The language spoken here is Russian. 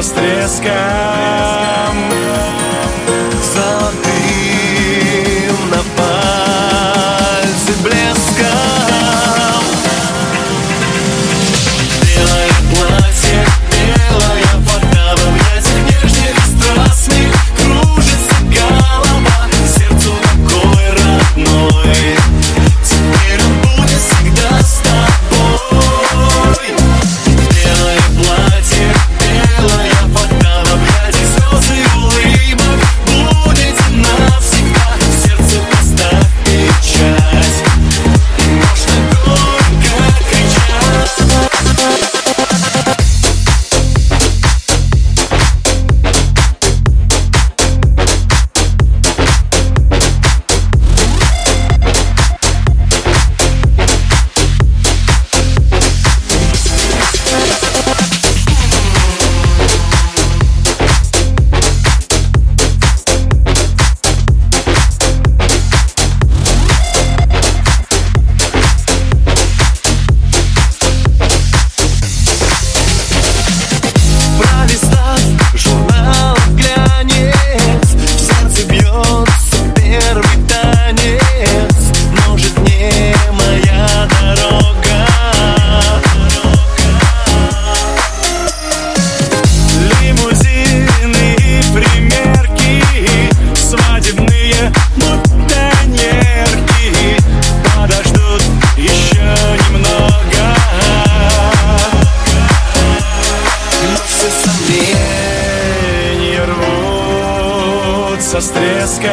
льется с Сопенья рвутся с треском.